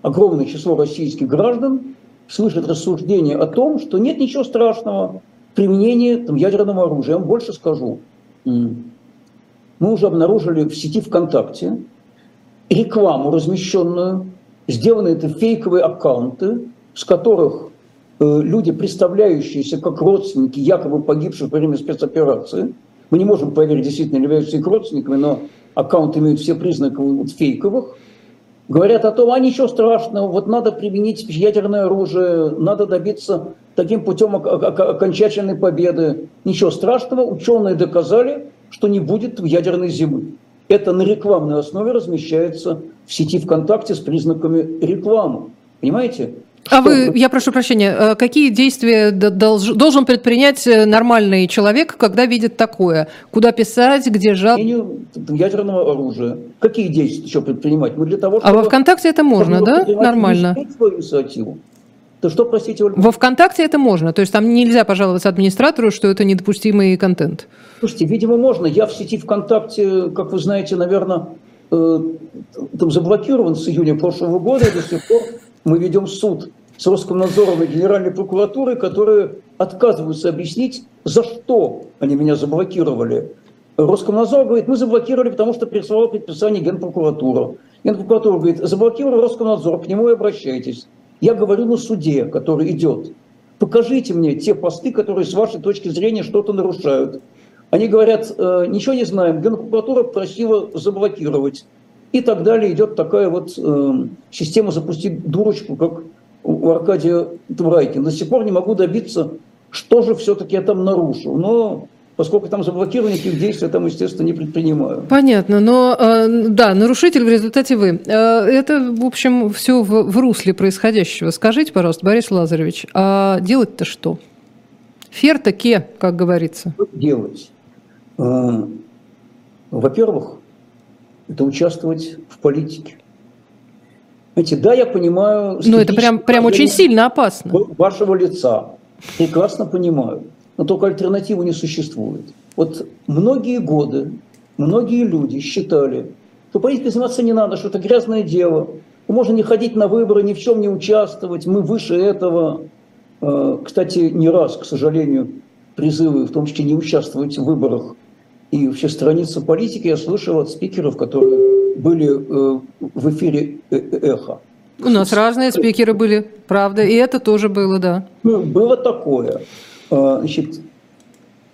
огромное число российских граждан слышит рассуждение о том, что нет ничего страшного в применении там, ядерного оружия. Я вам больше скажу. Мы уже обнаружили в сети ВКонтакте рекламу размещенную, сделаны это фейковые аккаунты, с которых э, люди, представляющиеся как родственники якобы погибших во время спецоперации, мы не можем проверить, действительно являются их родственниками, но аккаунты имеют все признаки фейковых – Говорят о том, а ничего страшного, вот надо применить ядерное оружие, надо добиться таким путем окончательной победы. Ничего страшного, ученые доказали, что не будет ядерной зимы. Это на рекламной основе размещается в сети ВКонтакте с признаками рекламы. Понимаете? А вы, я прошу прощения, э, какие действия должен предпринять э, нормальный человек, когда видит такое? Куда писать, где жать? Ядерного оружия. Какие действия еще предпринимать? Мы для того, чтобы, а во ВКонтакте это можно, да? Нормально. Свою инициативу. То что, простите, Ольга? Во ВКонтакте это можно. То есть там нельзя пожаловаться администратору, что это недопустимый контент. Слушайте, видимо, можно. Я в сети ВКонтакте, как вы знаете, наверное, э, там заблокирован с июня прошлого года, до сих пор мы ведем суд с Роскомнадзором и Генеральной прокуратурой, которые отказываются объяснить, за что они меня заблокировали. Роскомнадзор говорит, мы заблокировали, потому что прислало предписание Генпрокуратура. Генпрокуратура говорит, заблокировал Роскомнадзор, к нему и обращайтесь. Я говорю на суде, который идет. Покажите мне те посты, которые с вашей точки зрения что-то нарушают. Они говорят, «Э, ничего не знаем, Генпрокуратура просила заблокировать. И так далее идет такая вот э, система запустить дурочку, как у Аркадия Турайкина. До сих пор не могу добиться, что же все-таки я там нарушил. Но поскольку там заблокированы, никаких действий там, естественно, не предпринимаю. Понятно, но э, да, нарушитель в результате вы. Э, это, в общем, все в, в русле происходящего. Скажите, пожалуйста, Борис Лазаревич, а делать-то что? Ферта ке, как говорится. Что делать? Э, во-первых, это участвовать в политике. Знаете, да, я понимаю... Ну, это прям, прям очень сильно опасно. Вашего лица. Прекрасно понимаю но только альтернативы не существует. Вот многие годы многие люди считали, что политикой заниматься не надо, что это грязное дело, можно не ходить на выборы, ни в чем не участвовать, мы выше этого. Э, кстати, не раз, к сожалению, призывы, в том числе не участвовать в выборах и вообще страница политики я слышал от спикеров, которые были э, в эфире э, «Эхо». У нас разные спикеры были, правда, и это тоже было, да. Ну, было такое. А, значит,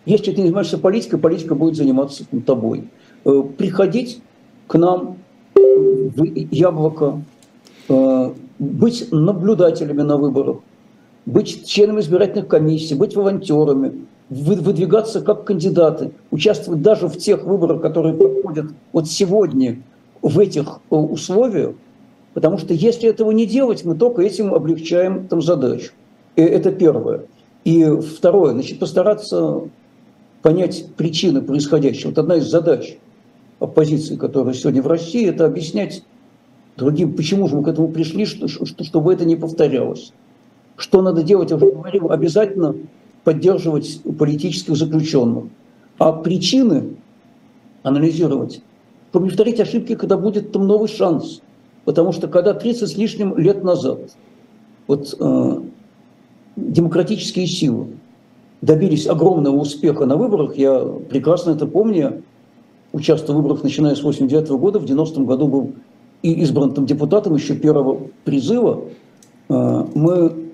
если ты не занимаешься политикой, политика будет заниматься тобой. Э, приходить к нам в яблоко, э, быть наблюдателями на выборах, быть членами избирательных комиссий, быть волонтерами, выдвигаться как кандидаты, участвовать даже в тех выборах, которые проходят вот сегодня в этих э, условиях, потому что если этого не делать, мы только этим облегчаем там задачу. Это первое. И второе, значит, постараться понять причины происходящего. Вот одна из задач оппозиции, которая сегодня в России, это объяснять другим, почему же мы к этому пришли, что, что, чтобы это не повторялось. Что надо делать, я уже говорил, обязательно поддерживать политических заключенных. А причины анализировать, чтобы не повторить ошибки, когда будет там новый шанс. Потому что когда 30 с лишним лет назад вот э, демократические силы добились огромного успеха на выборах. Я прекрасно это помню. Участвовал в выборах, начиная с 89 года. В 90-м году был и избран там депутатом еще первого призыва. А, мы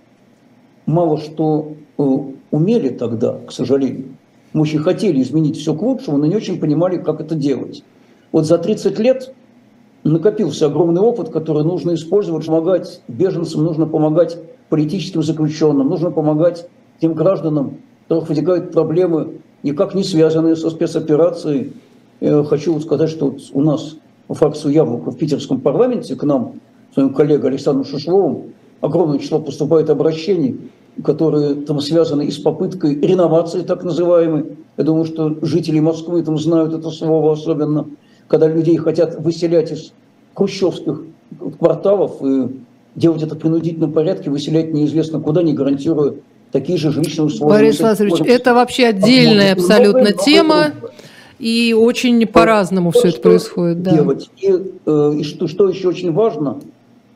мало что э, умели тогда, к сожалению. Мы очень хотели изменить все к лучшему, но не очень понимали, как это делать. Вот за 30 лет накопился огромный опыт, который нужно использовать, помогать беженцам, нужно помогать политическим заключенным, нужно помогать тем гражданам, которых возникают проблемы, никак не связанные со спецоперацией. Я хочу сказать, что вот у нас по фракцию «Яблоко» в питерском парламенте к нам, своим коллегой Александром Шишловым, огромное число поступает обращений, которые там связаны и с попыткой реновации так называемой. Я думаю, что жители Москвы там знают это слово особенно, когда людей хотят выселять из хрущевских кварталов и делать это в принудительном порядке, выселять неизвестно куда, не гарантируя такие же жилищные условия. Борис Лазаревич, это вообще отдельная абсолютно тема. И очень по-разному все это происходит. Да. Делать. И, э, и что, что еще очень важно,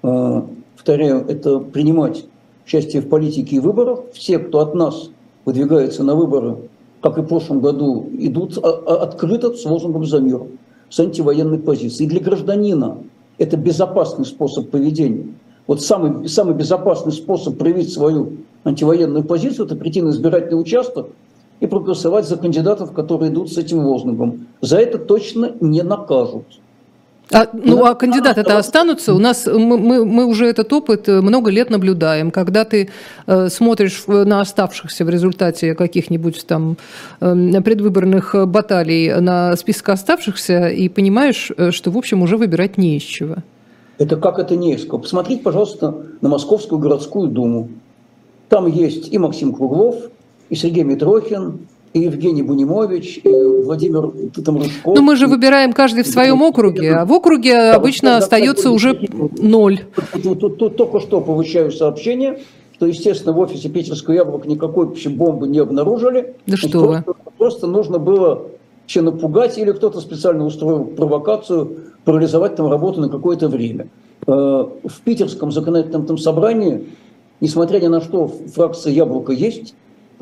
э, повторяю, это принимать участие в политике и выборах. Все, кто от нас выдвигается на выборы, как и в прошлом году, идут а, а, открыто с лозунгом «За мир», с антивоенной позицией. И для гражданина это безопасный способ поведения. Вот самый, самый безопасный способ проявить свою антивоенную позицию – это прийти на избирательный участок и проголосовать за кандидатов, которые идут с этим лозунгом. За это точно не накажут. А, ну, а кандидаты-то останутся? У нас мы, мы, мы уже этот опыт э, много лет наблюдаем. Когда ты э, смотришь на оставшихся в результате каких-нибудь там э, предвыборных баталий на список оставшихся и понимаешь, э, что, в общем, уже выбирать не из чего. Это как это не из Посмотрите, пожалуйста, на Московскую городскую думу. Там есть и Максим Круглов, и Сергей Митрохин, и Евгений Бунимович, и Владимир Тамрушков. Но мы же выбираем каждый в своем округе, а в округе да, обычно да, остается да, уже ноль. Тут, тут, тут только что получаю сообщение, что, естественно, в офисе Питерского яблока никакой вообще бомбы не обнаружили. Да что просто, вы. Просто нужно было вообще напугать, или кто-то специально устроил провокацию, парализовать там работу на какое-то время. Э, в питерском законодательном там собрании, несмотря ни на что, фракция «Яблоко» есть,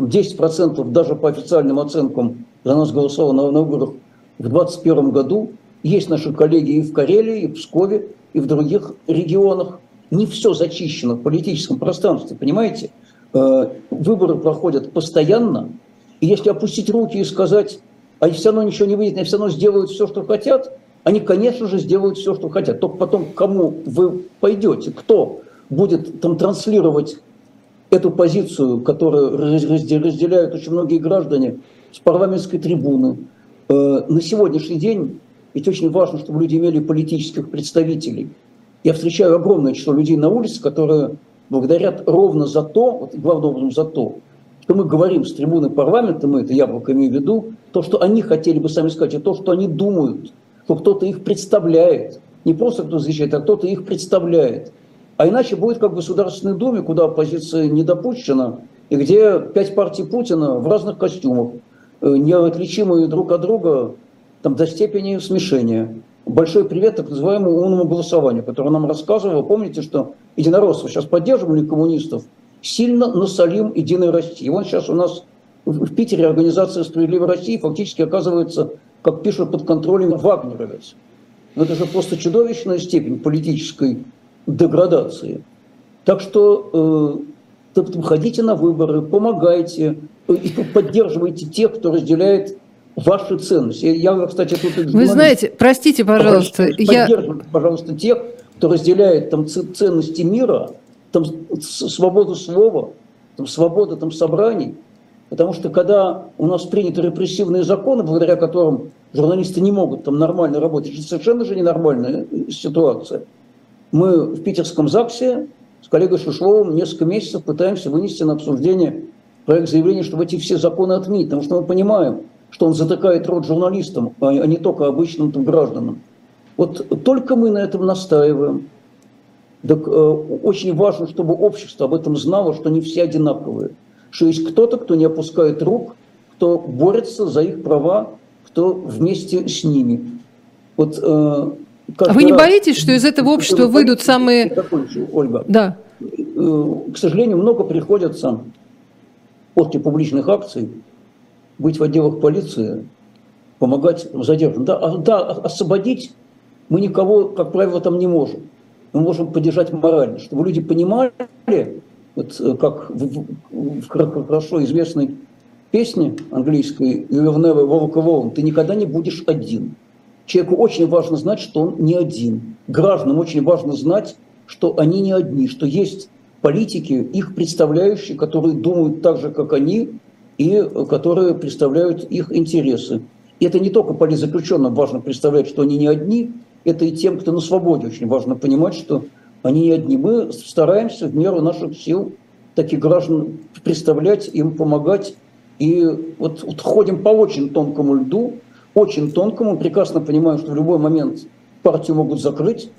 10% даже по официальным оценкам за нас голосовало на, выборах в 2021 году. Есть наши коллеги и в Карелии, и в Пскове, и в других регионах. Не все зачищено в политическом пространстве, понимаете? Э, выборы проходят постоянно, и если опустить руки и сказать, а все равно ничего не выйдет, они все равно сделают все, что хотят, они, конечно же, сделают все, что хотят. Только потом, кому вы пойдете, кто будет там транслировать эту позицию, которую разделяют очень многие граждане с парламентской трибуны. Э, на сегодняшний день ведь очень важно, чтобы люди имели политических представителей. Я встречаю огромное число людей на улице, которые благодарят ровно за то, вот главным образом за то, что мы говорим с трибуны парламента, мы это яблоко имею в виду, то, что они хотели бы сами сказать, и то, что они думают, что кто-то их представляет. Не просто кто защищает, а кто-то их представляет. А иначе будет как в Государственной Думе, куда оппозиция не допущена, и где пять партий Путина в разных костюмах, э, неотличимые друг от друга там, до степени смешения. Большой привет так называемому умному голосованию, которое нам рассказывало. Помните, что единороссы сейчас поддерживали коммунистов, сильно насолим Единой России. И вот сейчас у нас в Питере организация «Справедливой России» фактически оказывается, как пишут, под контролем вагнеровец. Но это же просто чудовищная степень политической деградации. Так что э, ходите на выборы, помогайте э, и поддерживайте тех, кто разделяет ваши ценности. Я, кстати, тут... Вы знаете, простите, пожалуйста, я... пожалуйста, тех, кто разделяет там ценности мира, там свободу слова, там свобода там собраний, потому что когда у нас приняты репрессивные законы, благодаря которым журналисты не могут там нормально работать, это совершенно же ненормальная ситуация. Мы в питерском ЗАГСе с коллегой Шишловым несколько месяцев пытаемся вынести на обсуждение проект заявления, чтобы эти все законы отменить, потому что мы понимаем, что он затыкает рот журналистам, а не только обычным там, гражданам. Вот только мы на этом настаиваем. Так, э, очень важно, чтобы общество об этом знало, что не все одинаковые. Что есть кто-то, кто не опускает рук, кто борется за их права, кто вместе с ними. Вот, э, а вы не раз, боитесь, что из этого общества выйдут самые... Закончу, Ольга. Да. Э, к сожалению, много приходится после публичных акций быть в отделах полиции, помогать задержанным. Да, а, да, освободить мы никого, как правило, там не можем. Мы можем поддержать морально, чтобы люди понимали, вот э, как в, в, в хорошо известной песне английской «You will never walk alone» «Ты никогда не будешь один». Человеку очень важно знать, что он не один. Гражданам очень важно знать, что они не одни, что есть политики, их представляющие, которые думают так же, как они, и которые представляют их интересы. И это не только политзаключенным важно представлять, что они не одни, это и тем, кто на свободе очень важно понимать, что они не одни. Мы стараемся в меру наших сил таких граждан представлять, им помогать. И вот, вот ходим по очень тонкому льду, очень тонкому, прекрасно понимаем, что в любой момент партию могут закрыть.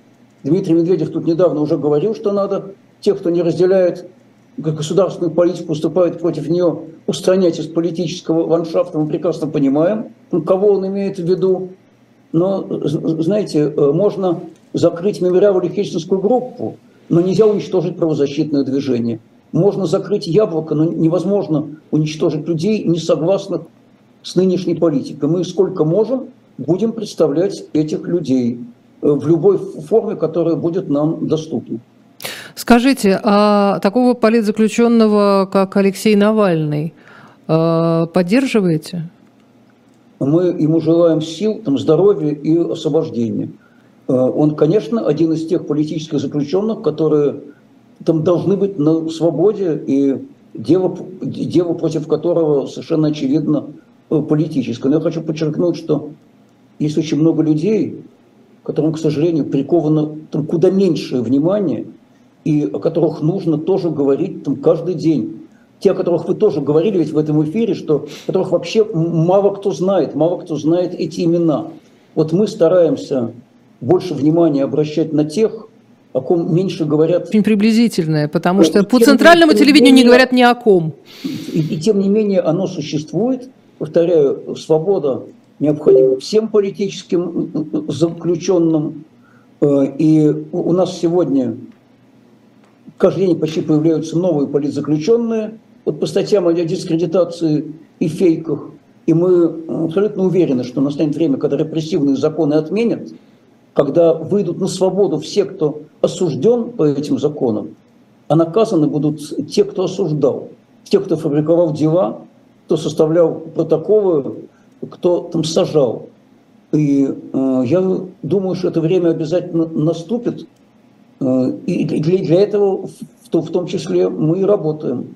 Дмитрий Медведев тут недавно уже говорил, что надо тех, кто не разделяет государственную политику, выступает против нее, устранять из политического ландшафта. Мы прекрасно понимаем, кого он имеет в виду. Но, знаете, э, можно закрыть мемориал или Хельсинскую группу, но нельзя уничтожить правозащитное движение. Можно закрыть яблоко, но невозможно уничтожить людей, не согласных с нынешней политикой. Мы сколько можем, будем представлять этих людей э, в любой форме, которая будет нам доступна. Скажите, а такого политзаключенного, как Алексей Навальный, э, поддерживаете? Мы ему желаем сил, там, здоровья и освобождения. Э, он, конечно, один из тех политических заключенных, которые там должны быть на свободе, и дело, дело против которого совершенно очевидно э, политическое. Но я хочу подчеркнуть, что есть очень много людей, которым, к сожалению, приковано там, куда меньшее внимание – и о которых нужно тоже говорить там, каждый день. Те, о которых вы тоже говорили ведь в этом эфире, что которых вообще мало кто знает, мало кто знает эти имена. Вот мы стараемся больше внимания обращать на тех, о ком меньше говорят. Очень приблизительное, потому что и по центральному телевидению менее, не говорят ни о ком. И, и тем не менее оно существует. Повторяю, свобода необходима всем политическим заключенным. Э, и у нас сегодня Каждый день почти появляются новые политзаключенные, вот по статьям о дискредитации и фейках, и мы абсолютно уверены, что настанет время, когда репрессивные законы отменят, когда выйдут на свободу все, кто осужден по этим законам, а наказаны будут те, кто осуждал, те, кто фабриковал дела, кто составлял протоколы, кто там сажал. И э, я думаю, что это время обязательно наступит. Э, и для, для этого в, в том числе мы и работаем.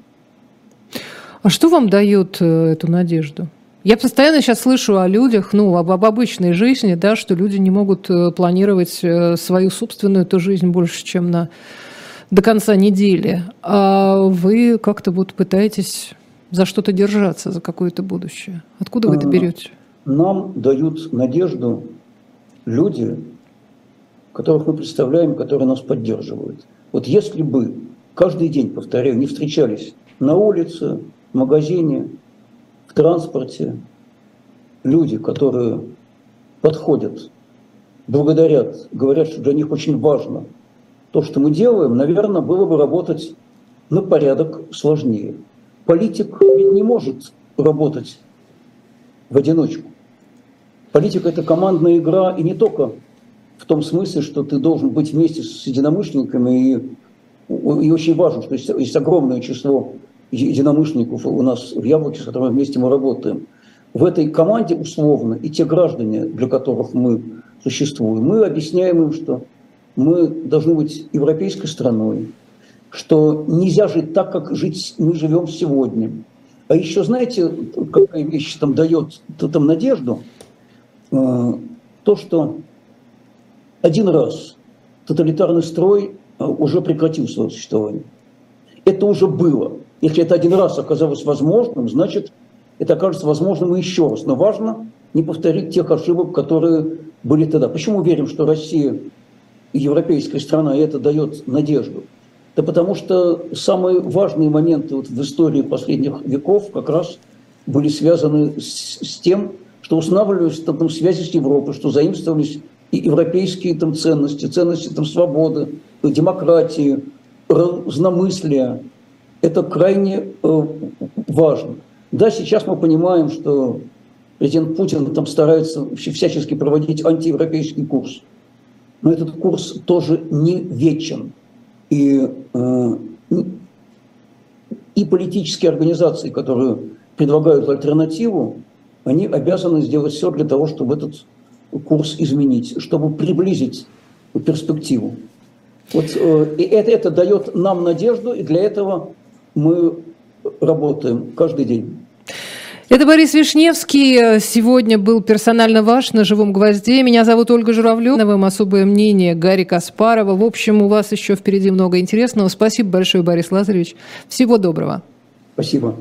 А что вам дает э, эту надежду? Я постоянно сейчас слышу о людях, ну, об, об обычной жизни, да, что люди не могут э, планировать э, свою собственную эту жизнь больше, чем на до конца недели. А вы как-то вот пытаетесь за что-то держаться, за какое-то будущее. Откуда вы это берете? Нам дают надежду люди, которых мы представляем, которые нас поддерживают. Вот если бы каждый день, повторяю, не встречались на улице, в магазине, в транспорте, люди, которые подходят, благодарят, говорят, что для них очень важно то, что мы делаем, наверное, было бы работать на порядок сложнее. Политик ведь не может работать в одиночку. Политика – это командная игра, и не только в том смысле, что ты должен быть вместе с единомышленниками, и, и очень важно, что есть, есть огромное число единомышленников у нас в Яблоке, с которыми вместе мы работаем. В этой команде условно и те граждане, для которых мы существуем, мы объясняем им, что мы должны быть европейской страной, что нельзя жить так, как жить мы живем сегодня. А еще, знаете, какая вещь там дает там надежду – Э, то, что один раз тоталитарный строй э, уже прекратил свое существование. Это уже было. Если это один раз оказалось возможным, значит, это окажется возможным еще раз. Но важно не повторить тех ошибок, которые были тогда. Почему верим, что Россия европейская страна, и это дает надежду? Да потому что самые важные моменты вот в истории последних веков как раз были связаны с, с тем, что устанавливались там, связи с Европой, что заимствовались и европейские там, ценности, ценности там, свободы, демократии, разномыслия. Это крайне э, важно. Да, сейчас мы понимаем, что президент Путин там старается всячески проводить антиевропейский курс. Но этот курс тоже не вечен. И, э, и политические организации, которые предлагают альтернативу, они обязаны сделать все для того, чтобы этот курс изменить, чтобы приблизить перспективу. Вот, э, и это, это дает нам надежду, и для этого мы работаем каждый день. Это Борис Вишневский. Сегодня был персонально ваш на «Живом гвозде». Меня зовут Ольга Журавлева. Особое мнение Гарри Каспарова. В общем, у вас еще впереди много интересного. Спасибо большое, Борис Лазаревич. Всего доброго. Спасибо.